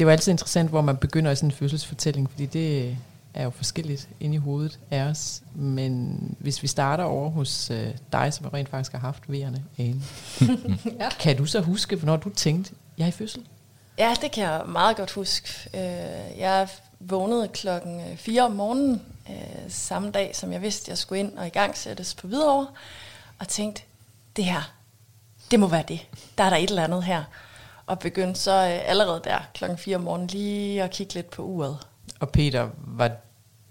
det er jo altid interessant, hvor man begynder i sådan en fødselsfortælling, fordi det er jo forskelligt inde i hovedet af os. Men hvis vi starter over hos øh, dig, som rent faktisk har haft vejerne, Ane. ja. Kan du så huske, hvornår du tænkte, jeg er i fødsel? Ja, det kan jeg meget godt huske. Øh, jeg vågnede klokken 4 om morgenen, øh, samme dag, som jeg vidste, jeg skulle ind og i gang sættes på Hvidovre, og tænkte, det her, det må være det. Der er der et eller andet her. Og begyndte så øh, allerede der klokken 4 om morgenen lige at kigge lidt på uret. Og Peter, var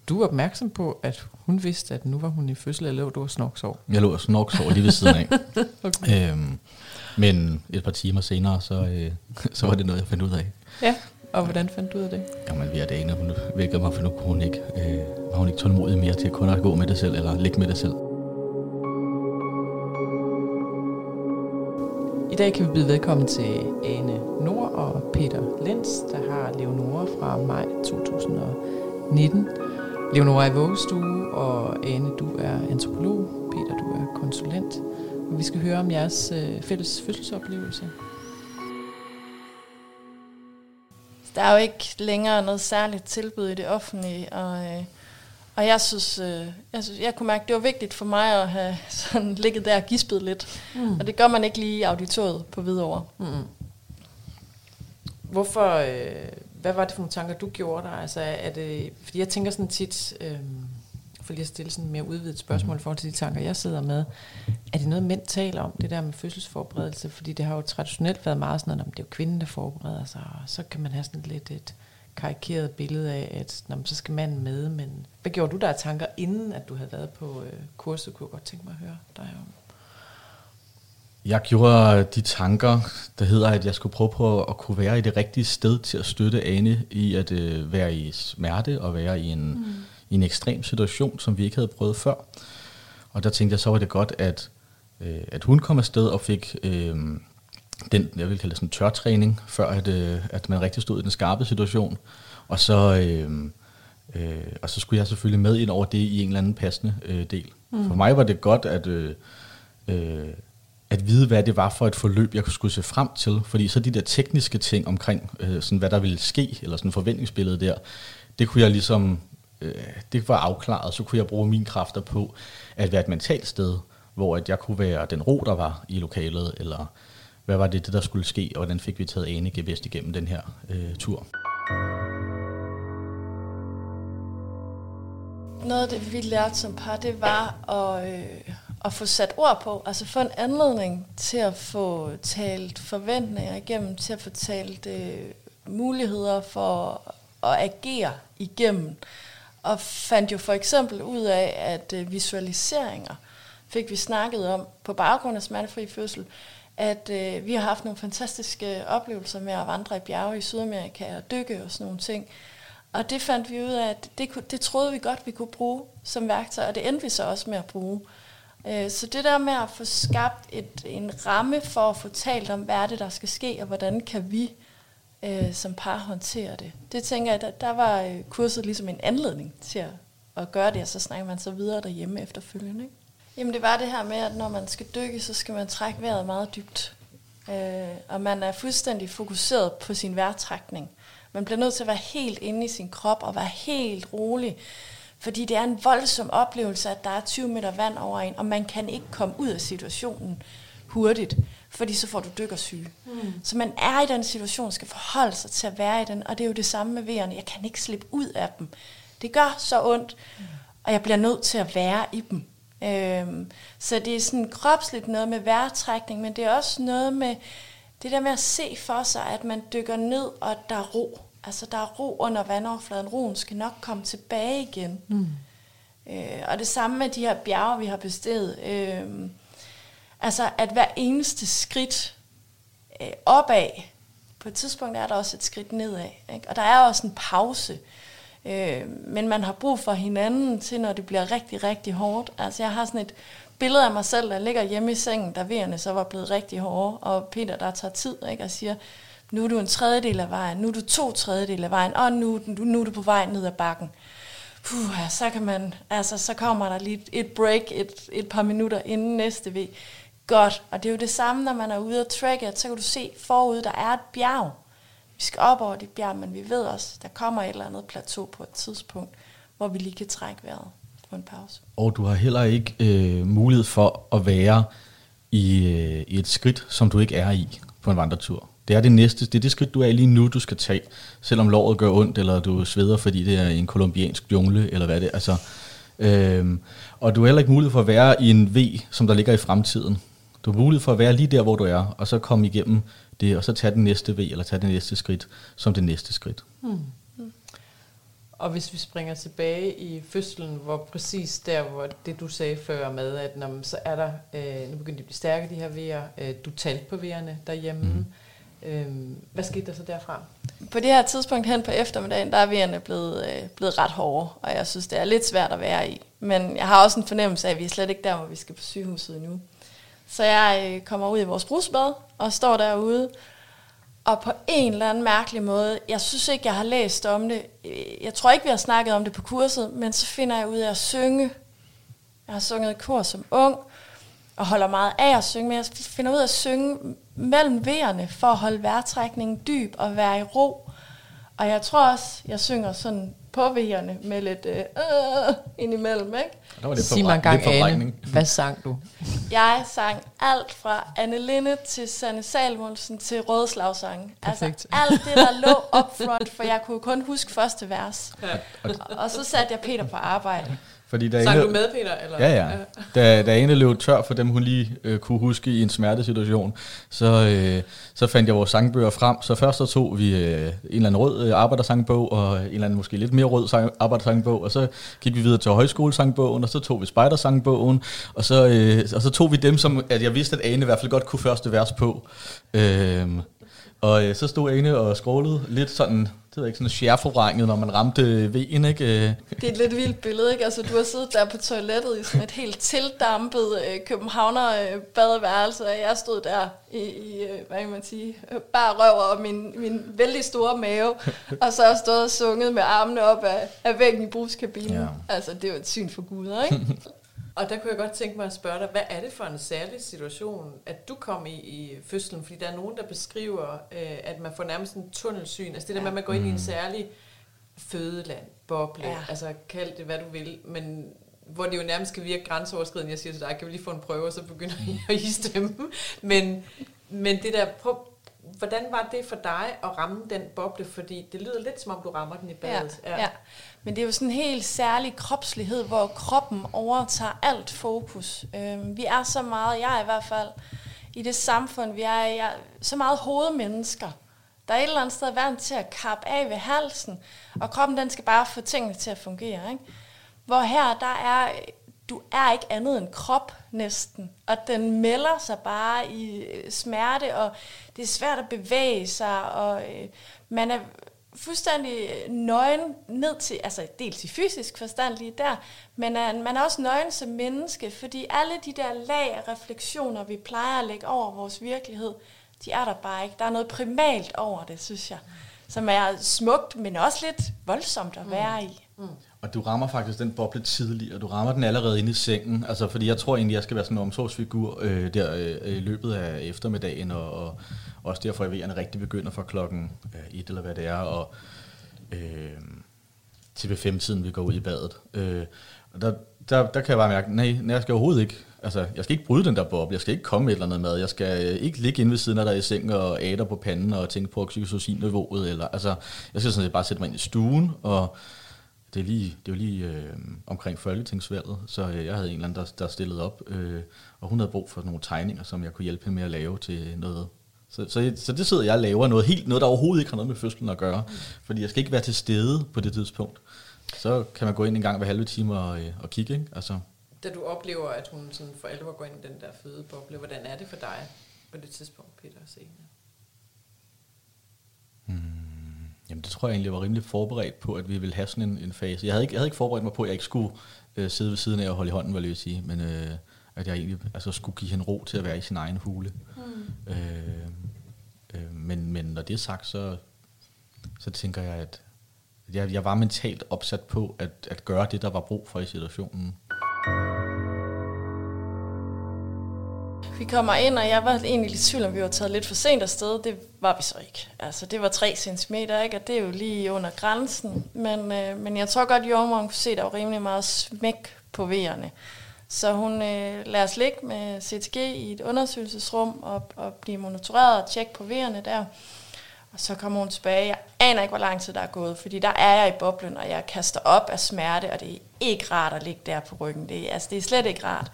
du opmærksom på, at hun vidste, at nu var hun i fødsel, eller lå du og snorksov? Jeg lå og snorksov lige ved siden af. okay. øhm, men et par timer senere, så, øh, så var det noget, jeg fandt ud af. Ja, og hvordan fandt du ud af det? Jamen, vi er det ene, hun vækkede mig, for nu kunne hun ikke, øh, var hun ikke tålmodig mere til at kun at gå med det selv, eller ligge med det selv. Dag kan vi byde velkommen til Ane Nord og Peter Lenz, der har Leonora fra maj 2019. Leonora er i vuggestue, og Ane, du er antropolog. Peter, du er konsulent. Og vi skal høre om jeres øh, fælles fødselsoplevelse. Der er jo ikke længere noget særligt tilbud i det offentlige, og, øh, og jeg synes, øh, jeg synes, jeg kunne mærke, at det var vigtigt for mig at have sådan ligget der og gispet lidt. Mm. Og det gør man ikke lige i auditoriet på Hvidovre. Mm. Hvorfor, øh, hvad var det for nogle tanker, du gjorde dig? Altså, er det, fordi jeg tænker sådan tit, øh, for lige at stille sådan mere udvidet spørgsmål i forhold til de tanker, jeg sidder med. Er det noget, mænd taler om, det der med fødselsforberedelse? Fordi det har jo traditionelt været meget sådan, at det er jo kvinden, der forbereder sig, og så kan man have sådan lidt et karikeret billede af, at når, så skal manden med. Men hvad gjorde du der af tanker, inden at du havde været på øh, kurset? Kunne jeg godt tænke mig at høre dig om. Jeg gjorde de tanker, der hedder, at jeg skulle prøve på at kunne være i det rigtige sted til at støtte Ane i at øh, være i smerte og være i en, mm. i en ekstrem situation, som vi ikke havde prøvet før. Og der tænkte jeg, så var det godt, at, øh, at hun kom afsted og fik øh, den, jeg vil kalde det sådan tørtræning, før at, øh, at man rigtig stod i den skarpe situation. Og så, øh, øh, og så skulle jeg selvfølgelig med ind over det i en eller anden passende øh, del. Mm. For mig var det godt, at... Øh, øh, at vide, hvad det var for et forløb, jeg skulle se frem til. Fordi så de der tekniske ting omkring, øh, sådan, hvad der ville ske, eller sådan forventningsbillede der, det kunne jeg ligesom, øh, det var afklaret. Så kunne jeg bruge mine kræfter på at være et mentalt sted, hvor at jeg kunne være den ro, der var i lokalet, eller hvad var det, det der skulle ske, og hvordan fik vi taget Ane Gevest igennem den her øh, tur. Noget af det, vi lærte som par, det var at... Øh at få sat ord på, altså få en anledning til at få talt forventninger igennem, til at få talt øh, muligheder for at agere igennem. Og fandt jo for eksempel ud af, at øh, visualiseringer fik vi snakket om på baggrund af smertefri fødsel, at øh, vi har haft nogle fantastiske oplevelser med at vandre i bjerge i Sydamerika og dykke og sådan nogle ting. Og det fandt vi ud af, at det, det troede vi godt, vi kunne bruge som værktøj, og det endte vi så også med at bruge. Øh, så det der med at få skabt et, en ramme for at få talt om, hvad er det, der skal ske, og hvordan kan vi øh, som par håndtere det. Det tænker jeg, der, der var øh, kurset ligesom en anledning til at, at gøre det, og så snakker man så videre derhjemme efterfølgende. Ikke? Jamen det var det her med, at når man skal dykke, så skal man trække vejret meget dybt. Øh, og man er fuldstændig fokuseret på sin vejrtrækning. Man bliver nødt til at være helt inde i sin krop og være helt rolig. Fordi det er en voldsom oplevelse, at der er 20 meter vand over en, og man kan ikke komme ud af situationen hurtigt, fordi så får du dykkersyge. Mm. Så man er i den situation, skal forholde sig til at være i den, og det er jo det samme med vejerne. Jeg kan ikke slippe ud af dem. Det gør så ondt, mm. og jeg bliver nødt til at være i dem. Øhm, så det er sådan kropsligt noget med vejrtrækning, men det er også noget med det der med at se for sig, at man dykker ned, og der er ro. Altså, der er ro under vandoverfladen. Roen skal nok komme tilbage igen. Mm. Øh, og det samme med de her bjerge, vi har besteget. Øh, altså, at hver eneste skridt øh, opad, på et tidspunkt er der også et skridt nedad. Ikke? Og der er også en pause. Øh, Øh, men man har brug for hinanden til, når det bliver rigtig, rigtig hårdt. Altså, jeg har sådan et billede af mig selv, der ligger hjemme i sengen, da vejerne så var blevet rigtig hårde, og Peter, der tager tid, ikke, og siger, nu er du en tredjedel af vejen, nu er du to tredjedel af vejen, og nu, nu, nu er du på vej ned ad bakken. Puh, så kan man, altså, så kommer der lige et break et, et par minutter inden næste vej. Godt, og det er jo det samme, når man er ude at trække, så kan du se forud, der er et bjerg vi skal op over det bjerg, men vi ved også, der kommer et eller andet plateau på et tidspunkt, hvor vi lige kan trække vejret på en pause. Og du har heller ikke øh, mulighed for at være i, øh, i et skridt, som du ikke er i på en vandretur. Det er det næste, det er det skridt, du er lige nu, du skal tage, selvom låret gør ondt, eller du sveder, fordi det er en kolumbiansk jungle, eller hvad det er. Altså, øhm, og du har heller ikke mulighed for at være i en V, som der ligger i fremtiden. Du har mulighed for at være lige der, hvor du er, og så komme igennem det, og så tage den næste V, eller tage det næste skridt, som det næste skridt. Hmm. Og hvis vi springer tilbage i fødslen, hvor præcis der, hvor det du sagde før med, at når man, så er der, øh, nu begynder de at blive stærke, de her vejer, øh, du talte på vejerne derhjemme. Mm. Øh, hvad skete der så derfra? På det her tidspunkt hen på eftermiddagen, der er vejerne blevet, øh, blevet ret hårde, og jeg synes, det er lidt svært at være i. Men jeg har også en fornemmelse af, at vi er slet ikke der, hvor vi skal på sygehuset endnu. Så jeg øh, kommer ud i vores brusbad og står derude, og på en eller anden mærkelig måde, jeg synes ikke, jeg har læst om det. Jeg tror ikke, vi har snakket om det på kurset, men så finder jeg ud af at synge. Jeg har sunget i kor som ung, og holder meget af at synge, men jeg finder ud af at synge mellem vejerne, for at holde vejrtrækningen dyb og være i ro. Og jeg tror også, jeg synger sådan på vejerne med lidt øh, øh, indimellem, ikke? Der var det Sig mig en gang, Ane, hvad sang du? Jeg sang alt fra Anne Linde til Sanne Salmonsen til Rødslagsange. Altså alt det, der lå up front, for jeg kunne kun huske første vers. Ja. Og så satte jeg Peter på arbejde. Fordi der Sang ene, du med, Peter? Eller? Ja, ja. Da, da ene løb tør for dem, hun lige øh, kunne huske i en smertesituation, så, øh, så fandt jeg vores sangbøger frem. Så først så tog vi øh, en eller anden rød øh, arbejdersangbog, og en eller anden måske lidt mere rød sang, arbejdersangbog, og så gik vi videre til højskolesangbogen, og så tog vi spejdersangbogen, og så, øh, og så tog vi dem, som at jeg vidste, at Ane i hvert fald godt kunne første vers på. Øh, og øh, så stod Ane og skrålede lidt sådan det ved ikke, sådan sjærforvrænget, når man ramte vejen, ikke? Det er et lidt vildt billede, ikke? Altså, du har siddet der på toilettet i sådan et helt tildampet øh, københavner øh, badeværelse, og jeg stod der i, i øh, hvad kan man sige, bare røv og min, min vældig store mave, og så har jeg stået og sunget med armene op af, af væggen i bruskabinen. Ja. Altså, det var et syn for Gud, ikke? Og der kunne jeg godt tænke mig at spørge dig, hvad er det for en særlig situation, at du kom i i fødslen? Fordi der er nogen, der beskriver, øh, at man får nærmest en tunnelsyn. Altså det der med, at man går ind i en mm. særlig fødeland, boble, ja. altså kald det, hvad du vil, men hvor det jo nærmest skal virke grænseoverskridende. Jeg siger til dig, kan vi lige få en prøve, og så begynder jeg at istemme. Men, men det der, prøv, hvordan var det for dig at ramme den boble? Fordi det lyder lidt som om, du rammer den i badet. Ja, ja. ja. Men det er jo sådan en helt særlig kropslighed, hvor kroppen overtager alt fokus. Øh, vi er så meget, jeg er i hvert fald, i det samfund, vi er i, så meget hovedmennesker. Der er et eller andet sted vant til at kappe af ved halsen, og kroppen den skal bare få tingene til at fungere. Ikke? Hvor her, der er, du er ikke andet end krop næsten, og den melder sig bare i øh, smerte, og det er svært at bevæge sig, og øh, man er fuldstændig nøgen ned til, altså dels i fysisk forstand lige der, men uh, man er også nøgen som menneske, fordi alle de der lag af refleksioner, vi plejer at lægge over vores virkelighed, de er der bare ikke. Der er noget primalt over det, synes jeg, som er smukt, men også lidt voldsomt at være i. Mm. Og du rammer faktisk den boble tidligere. Du rammer den allerede inde i sengen. Altså, fordi jeg tror egentlig, jeg skal være sådan en omsorgsfigur øh, der øh, i løbet af eftermiddagen, og, og også derfor, at vejerne rigtig begynder fra klokken øh, et eller hvad det er, og øh, til ved femtiden, vi går ud i badet. Øh, og der, der, der kan jeg bare mærke, nej, nej, jeg skal overhovedet ikke. Altså, jeg skal ikke bryde den der boble, jeg skal ikke komme et eller andet mad, jeg skal øh, ikke ligge inde ved siden af dig i sengen og æder på panden og tænke på oxytocin-niveauet, eller, altså, jeg skal sådan set bare sætte mig ind i stuen, og det er lige, det jo lige øh, omkring folketingsvalget, så øh, jeg havde en eller anden, der, der stillede op, øh, og hun havde brug for nogle tegninger, som jeg kunne hjælpe hende med at lave til noget. Så, så, så det sidder jeg og laver noget helt, noget der overhovedet ikke har noget med fødslen at gøre, fordi jeg skal ikke være til stede på det tidspunkt. Så kan man gå ind en gang hver halve time og, øh, og kigge, ikke? Altså. Da du oplever, at hun sådan for alvor går ind i den der fødeboble, hvordan er det for dig på det tidspunkt, Peter, at se hende? Hmm. Jamen det tror jeg egentlig var rimelig forberedt på, at vi ville have sådan en, en fase. Jeg havde, ikke, jeg havde ikke forberedt mig på, at jeg ikke skulle øh, sidde ved siden af og holde i hånden, hvad jeg sige, men øh, at jeg egentlig altså, skulle give hende ro til at være i sin egen hule. Mm. Øh, øh, men, men når det er sagt, så, så tænker jeg, at jeg, jeg var mentalt opsat på at, at gøre det, der var brug for i situationen. Vi kommer ind, og jeg var egentlig lidt i tvivl, om vi var taget lidt for sent afsted. Det var vi så ikke. Altså, det var 3 cm, ikke? og det er jo lige under grænsen. Men, øh, men jeg tror godt, jordmoren kunne se, at der var rimelig meget smæk på vejerne. Så hun øh, lader os ligge med CTG i et undersøgelsesrum og, og blive monitoreret og tjekke på vejerne der. Og så kommer hun tilbage. Jeg aner ikke, hvor lang tid der er gået, fordi der er jeg i boblen, og jeg kaster op af smerte, og det er ikke rart at ligge der på ryggen. Det er, altså, det er slet ikke rart.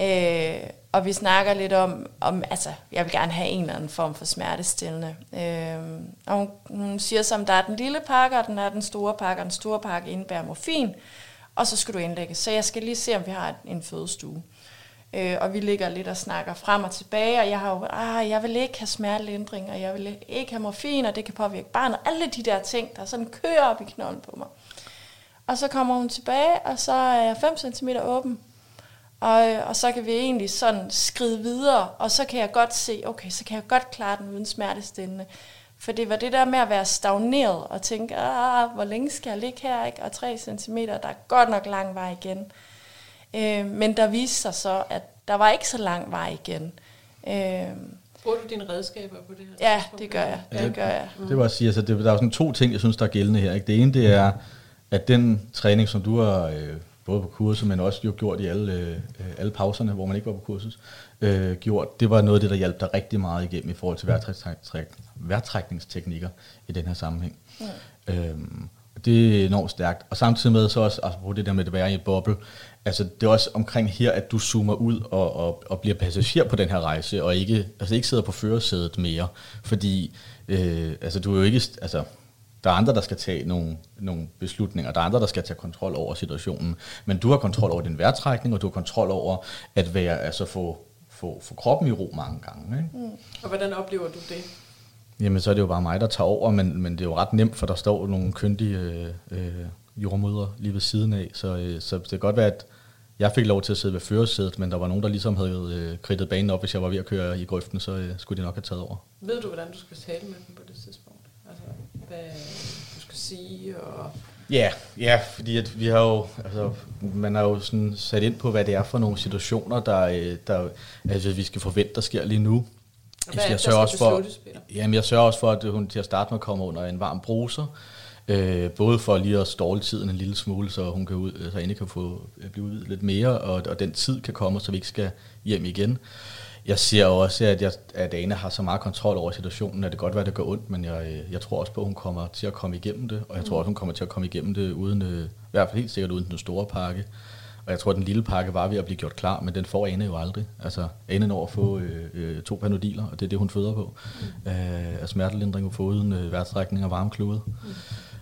Øh, og vi snakker lidt om, om, altså, jeg vil gerne have en eller anden form for smertestillende. Øh, og hun, hun siger som, der er den lille pakke, og den er den store pakke, og den store pakke indebærer morfin, og så skal du indlægge. Så jeg skal lige se, om vi har en fødestue. Øh, og vi ligger lidt og snakker frem og tilbage, og jeg har jo, ah, jeg vil ikke have smertelindring, og jeg vil ikke have morfin, og det kan påvirke barnet. Alle de der ting, der sådan kører op i knolden på mig. Og så kommer hun tilbage, og så er jeg 5 cm åben, og, og så kan vi egentlig sådan skride videre, og så kan jeg godt se, okay, så kan jeg godt klare den uden smertestillende. For det var det der med at være stagneret og tænke, ah, hvor længe skal jeg ligge her, ikke? og 3 cm, der er godt nok lang vej igen. Øh, men der viste sig så, at der var ikke så lang vej igen. Øh, Bruger du dine redskaber på det her? Ja, det gør jeg. Det, gør jeg. Mm. Det var at sige, altså, det, der er sådan to ting, jeg synes, der er gældende her. Ikke? Det ene, det er, at den træning, som du har øh, både på kurset, men også jo gjort i alle, øh, alle pauserne, hvor man ikke var på kurset, øh, gjort, det var noget af det, der hjalp dig rigtig meget igennem i forhold til værtrækningsteknikker i den her sammenhæng. Mm. Øhm, det er enormt stærkt. Og samtidig med så også, altså på det der med at være i et boble, altså det er også omkring her, at du zoomer ud og, og, og bliver passager på den her rejse, og ikke, altså ikke sidder på førersædet mere, fordi øh, altså du er jo ikke, altså der er andre, der skal tage nogle, nogle beslutninger. Der er andre, der skal tage kontrol over situationen. Men du har kontrol over din vejrtrækning, og du har kontrol over at være, altså få, få, få kroppen i ro mange gange. Ikke? Mm. Og hvordan oplever du det? Jamen, så er det jo bare mig, der tager over, men, men det er jo ret nemt, for der står nogle kyndige øh, øh, jordmøder lige ved siden af. Så, øh, så det kan godt være, at jeg fik lov til at sidde ved førersædet, men der var nogen, der ligesom havde øh, kridtet banen op, hvis jeg var ved at køre i grøften, så øh, skulle de nok have taget over. Ved du, hvordan du skal tale med dem på det tidspunkt? Hvad du skal sige? Og Ja, ja, fordi at vi har jo, altså, man har jo sådan sat ind på, hvad det er for nogle situationer, der, øh, der altså, vi skal forvente, der sker lige nu. Hvad jeg, sørger også for, jamen, jeg sørger også for, at hun til at starte med kommer under en varm bruser, øh, både for lige at ståle tiden en lille smule, så hun kan ud, så Anne kan få, blive udvidet lidt mere, og, og den tid kan komme, så vi ikke skal hjem igen jeg ser også, at, jeg, at Ane har så meget kontrol over situationen, at det godt være, at det gør ondt, men jeg, jeg tror også på, at hun kommer til at komme igennem det, og jeg tror også, hun kommer til at komme igennem det uden, øh, i hvert fald helt sikkert uden den store pakke. Og jeg tror, at den lille pakke var ved at blive gjort klar, men den får Ane jo aldrig. Altså, Ane når at få øh, øh, to panodiler, og det er det, hun føder på. Mm. Øh, smertelindring og foden, øh, værtstrækning og varmeklude. Mm.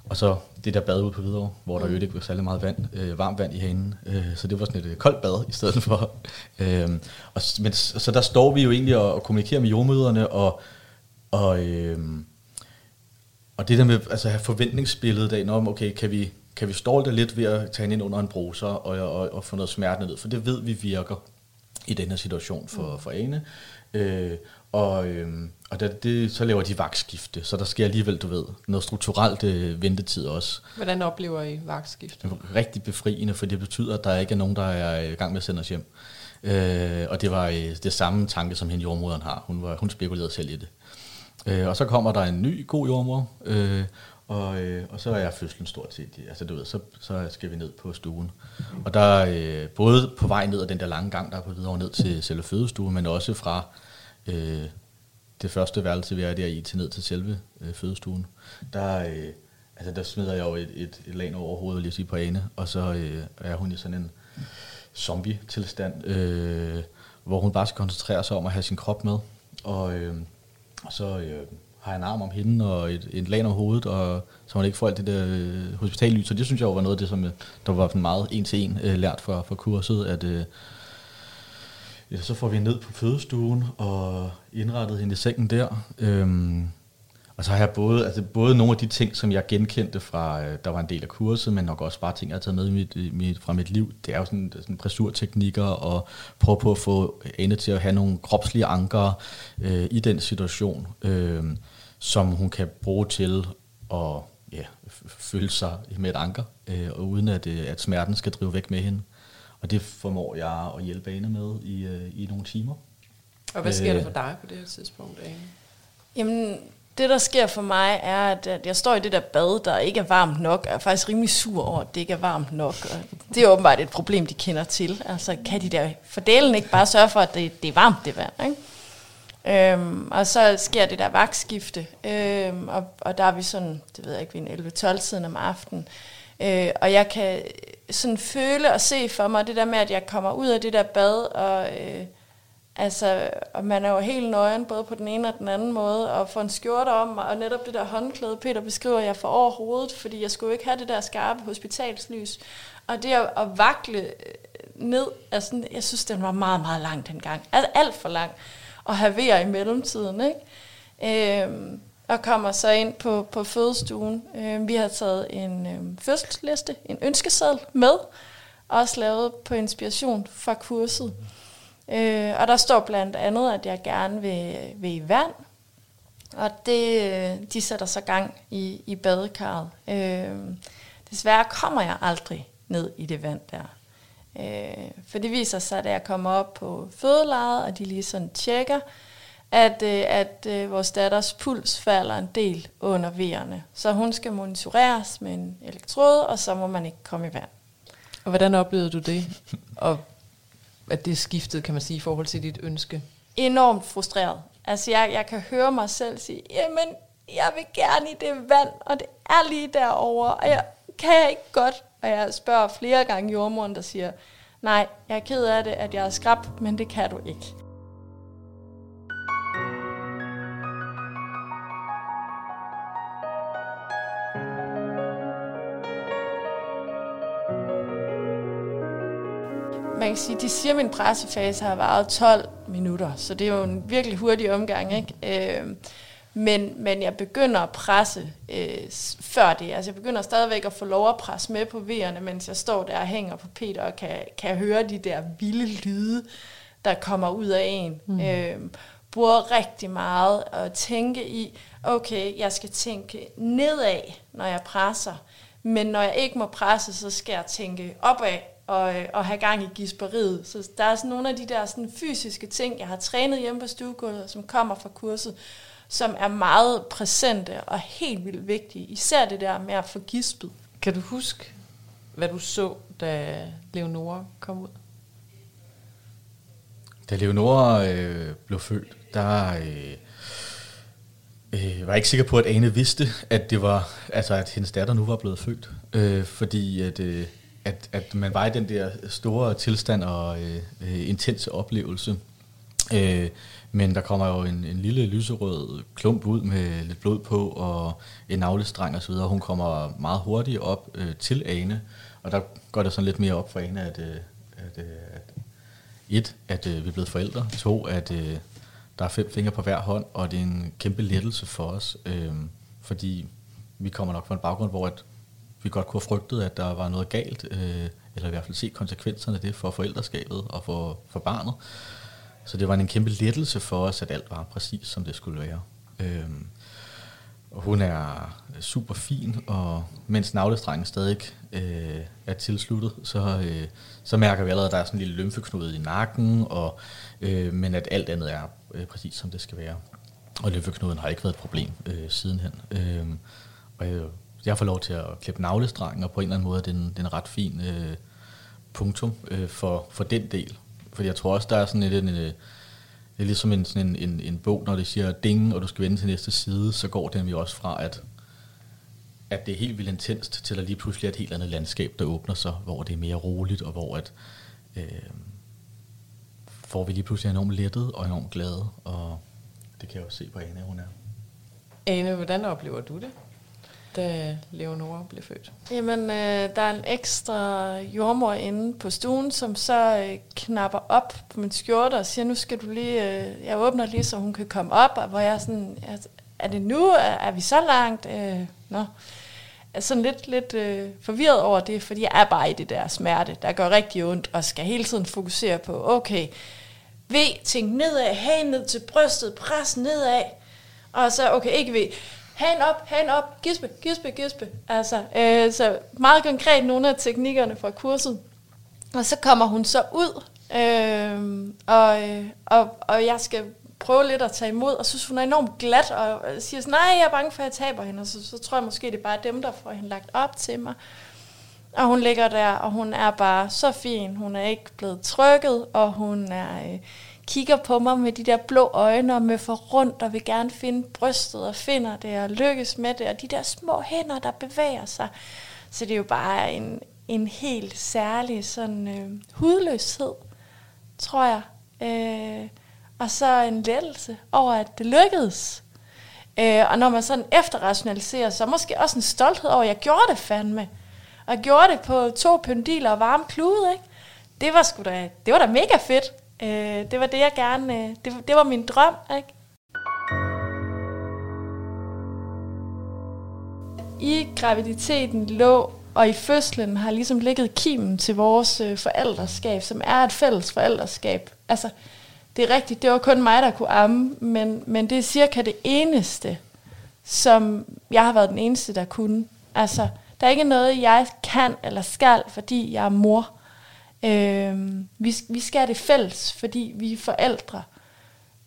Og så det der bad ude på Hvidovre, hvor der mm. jo ikke var særlig meget vand, øh, varmt vand i hanen. Øh, så det var sådan et øh, koldt bad i stedet for. Øh, og, men, så der står vi jo egentlig og, og kommunikerer med jordmøderne, og, og, øh, og det der med altså, have forventningsbilledet af, når, okay, kan vi, kan vi ståle det lidt ved at tage hende ind under en bruser og, og, og få noget smerte ned, for det ved vi virker i den her situation for, mm. for Ane. Øh, og, øh, og det, det, så laver de vagtskifte, så der sker alligevel, du ved, noget strukturelt øh, ventetid også. Hvordan oplever I vagtskifte? Rigtig befriende, for det betyder, at der ikke er nogen, der er i gang med at sende os hjem. Øh, og det var øh, det samme tanke, som hende jordmoderen har. Hun, var, hun spekulerede selv i det. Øh, og så kommer der en ny god jordmor, øh, og, øh, og så er jeg fødslen stort set. Altså du ved, så, så skal vi ned på stuen. Og der øh, både på vej ned ad den der lange gang, der er på videre ned til selve fødestuen, men også fra øh, det første værelse, vi er der i, til ned til selve øh, fødestuen, der, øh, altså, der smider jeg jo et, et, et lag over hovedet, lige sige på Ane, og så øh, er hun i sådan en zombie-tilstand, øh, hvor hun bare skal koncentrere sig om at have sin krop med. Og, øh, og så øh, har jeg en arm om hende og et, et lag om hovedet, og så hun ikke får alt det der øh, hospitallys. Så det synes jeg jo var noget af det, som øh, der var meget en til en øh, lært fra, fra kurset, at øh, ja, så får vi ned på fødestuen og indrettet hende i sengen der. Øhm, og så har jeg både, altså både nogle af de ting, som jeg genkendte fra, øh, der var en del af kurset, men nok også bare ting, jeg har taget med i mit, mit, fra mit liv. Det er jo sådan, sådan pressurteknikker og prøve på at få Anne til at have nogle kropslige anker øh, i den situation, øh, som hun kan bruge til at ja, føle sig med et anker, øh, og uden at, øh, at smerten skal drive væk med hende. Og det formår jeg at hjælpe Ane med i, øh, i nogle timer. Og hvad sker øh, der for dig på det her tidspunkt, Ane? Jamen, det der sker for mig er, at, jeg står i det der bad, der ikke er varmt nok, og er faktisk rimelig sur over, at det ikke er varmt nok. Og det er åbenbart et problem, de kender til. Altså, kan de der fordelen ikke bare sørge for, at det, det er varmt, det vand, ikke? Øhm, og så sker det der vagtskifte, øhm, og, og der er vi sådan, det ved jeg ikke, vi er 11-12 siden om aftenen. Øh, og jeg kan øh, sådan føle og se for mig det der med, at jeg kommer ud af det der bad, og, øh, altså, og man er jo helt nøgen, både på den ene og den anden måde, og får en skjorte om, og netop det der håndklæde, Peter beskriver, jeg får over hovedet, fordi jeg skulle ikke have det der skarpe hospitalslys. Og det at, at vakle øh, ned, altså, jeg synes, den var meget, meget lang dengang. Altså alt for lang og vejr i mellemtiden. Ikke? Øhm, og kommer så ind på, på fødestuen. Øh, vi har taget en øh, fødselsliste, en ønskeseddel med, også lavet på inspiration fra kurset. Øh, og der står blandt andet, at jeg gerne vil, vil i vand, og det, øh, de sætter så gang i, i badekarret. Øh, desværre kommer jeg aldrig ned i det vand der. Øh, for det viser sig, at jeg kommer op på fødelejet, og de lige sådan tjekker, at, øh, at øh, vores datters puls falder en del under vejerne. Så hun skal monitoreres med en elektrode, og så må man ikke komme i vand. Og hvordan oplevede du det? Og at det skiftede, kan man sige, i forhold til dit ønske? Enormt frustreret. Altså, jeg, jeg kan høre mig selv sige, jamen, jeg vil gerne i det vand, og det er lige derovre, og jeg kan jeg ikke godt og jeg spørger flere gange jordmoren, der siger, nej, jeg er ked af det, at jeg er skrab, men det kan du ikke. Man kan sige, de siger, at min pressefase har varet 12 minutter, så det er jo en virkelig hurtig omgang. Ikke? Øh, men, men jeg begynder at presse øh, før det. Altså jeg begynder stadigvæk at få lov at presse med på V'erne, mens jeg står der og hænger på Peter og kan, kan høre de der vilde lyde, der kommer ud af en. Mm. Øh, bruger rigtig meget at tænke i, okay, jeg skal tænke nedad, når jeg presser. Men når jeg ikke må presse, så skal jeg tænke opad og, og have gang i gisperiet. Så der er sådan nogle af de der sådan fysiske ting, jeg har trænet hjemme på stuegulvet, som kommer fra kurset, som er meget præsente og helt vildt vigtige. Især det der med at få gispet. Kan du huske, hvad du så, da Leonora kom ud? Da Leonora øh, blev født, der øh, øh, var jeg ikke sikker på, at Ane vidste, at det var, altså at hendes datter nu var blevet født. Øh, fordi at, øh, at, at man var i den der store tilstand og øh, øh intense oplevelse. Øh, men der kommer jo en, en lille lyserød klump ud med lidt blod på og en navlestreng og så videre. Hun kommer meget hurtigt op øh, til Ane, og der går det sådan lidt mere op for Ane, at, øh, at, øh, at et, at øh, vi er blevet forældre. To, at øh, der er fem fingre på hver hånd, og det er en kæmpe lettelse for os, øh, fordi vi kommer nok fra en baggrund, hvor at vi godt kunne have frygtet, at der var noget galt, øh, eller i hvert fald se konsekvenserne af det for forældreskabet og for, for barnet. Så det var en kæmpe lettelse for os, at alt var præcis, som det skulle være. Øhm, og hun er super fin, og mens navlestrengen stadig øh, er tilsluttet, så, øh, så mærker vi allerede, at der er sådan en lille lymfeknude i nakken, og, øh, men at alt andet er øh, præcis, som det skal være. Og lymfeknuden har ikke været et problem øh, sidenhen. Øh, og jeg, jeg får lov til at klippe navlestrangen, og på en eller anden måde den, den ret fin øh, punktum øh, for, for den del. Fordi jeg tror også, der er sådan lidt en, en, det er ligesom en, sådan en, en, en bog, når det siger ding, og du skal vende til næste side, så går den jo også fra, at, at det er helt vildt intenst, til at lige pludselig er et helt andet landskab, der åbner sig, hvor det er mere roligt, og hvor at, øh, får vi lige pludselig enormt lettet og enormt glade, og det kan jeg også se på Ane, hun er. Ane, hvordan oplever du det? Da Leonora blev født? Jamen, øh, der er en ekstra jordmor inde på stuen, som så øh, knapper op på min skjorte og siger, nu skal du lige, øh, jeg åbner lige, så hun kan komme op, og hvor jeg er sådan, er, er det nu? Er, er vi så langt? Øh, nå. Jeg er sådan lidt, lidt øh, forvirret over det, fordi jeg er bare i det der smerte, der gør rigtig ondt, og skal hele tiden fokusere på, okay, V, tænk nedad, have ned til brystet, pres nedad, og så, okay, ikke V, hand op, hand op, gispe, gispe, gispe. Altså, øh, så meget konkret nogle af teknikkerne fra kurset. Og så kommer hun så ud Øh, og, øh, og, og jeg skal prøve lidt at tage imod, og synes, hun er enormt glat, og siger sådan, nej, jeg er bange for, at jeg taber hende, og så, så tror jeg måske, det er bare dem, der får hende lagt op til mig. Og hun ligger der, og hun er bare så fin. Hun er ikke blevet trykket, og hun er, øh, kigger på mig med de der blå øjne, og med for rundt, og vil gerne finde brystet, og finder det, og lykkes med det, og de der små hænder, der bevæger sig. Så det er jo bare en, en helt særlig sådan øh, hudløshed, tror jeg. Øh, og så en lettelse over, at det lykkedes. Øh, og når man sådan efterrationaliserer, så måske også en stolthed over, at jeg gjorde det fandme. Og jeg gjorde det på to pendiler og varme klude, ikke? Det var sgu da, det var da mega fedt. Øh, det var det, jeg gerne, øh, det, det var min drøm, ikke? I graviditeten lå, og i fødslen har ligesom ligget kimen til vores øh, forældreskab, som er et fælles forældreskab. Altså, det er rigtigt, det var kun mig, der kunne amme, men, men det er cirka det eneste, som jeg har været den eneste, der kunne. Altså, der er ikke noget, jeg kan eller skal, fordi jeg er mor. Øh, vi, vi skal det fælles, fordi vi er forældre.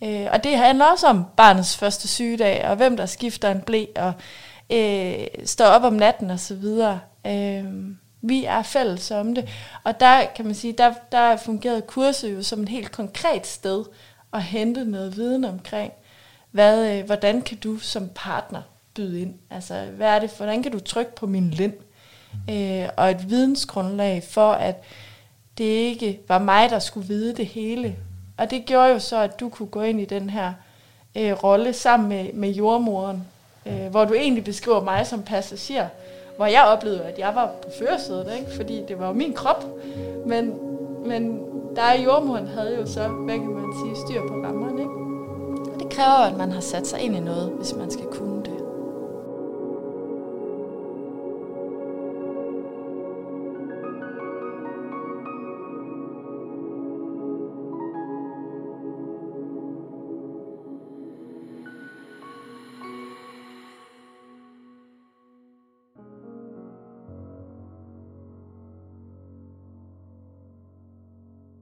Øh, og det handler også om barnets første sygedag, og hvem der skifter en blæ, og øh, står op om natten og så videre. Øh, vi er fælles om det. Og der kan man sige, der, der fungerede kurset jo som et helt konkret sted at hente noget viden omkring, hvad, øh, hvordan kan du som partner byde ind? Altså, hvad er det, hvordan kan du trykke på min lind? Øh, og et vidensgrundlag for, at det ikke var mig, der skulle vide det hele. Og det gjorde jo så, at du kunne gå ind i den her øh, rolle sammen med, med jordmoren, øh, hvor du egentlig beskriver mig som passager, hvor jeg oplevede, at jeg var på førersædet, ikke? fordi det var jo min krop. Men, men der i jordmoren havde jo så, hvad kan man sige, styr på rammerne. Ikke? Og det kræver, at man har sat sig ind i noget, hvis man skal kunne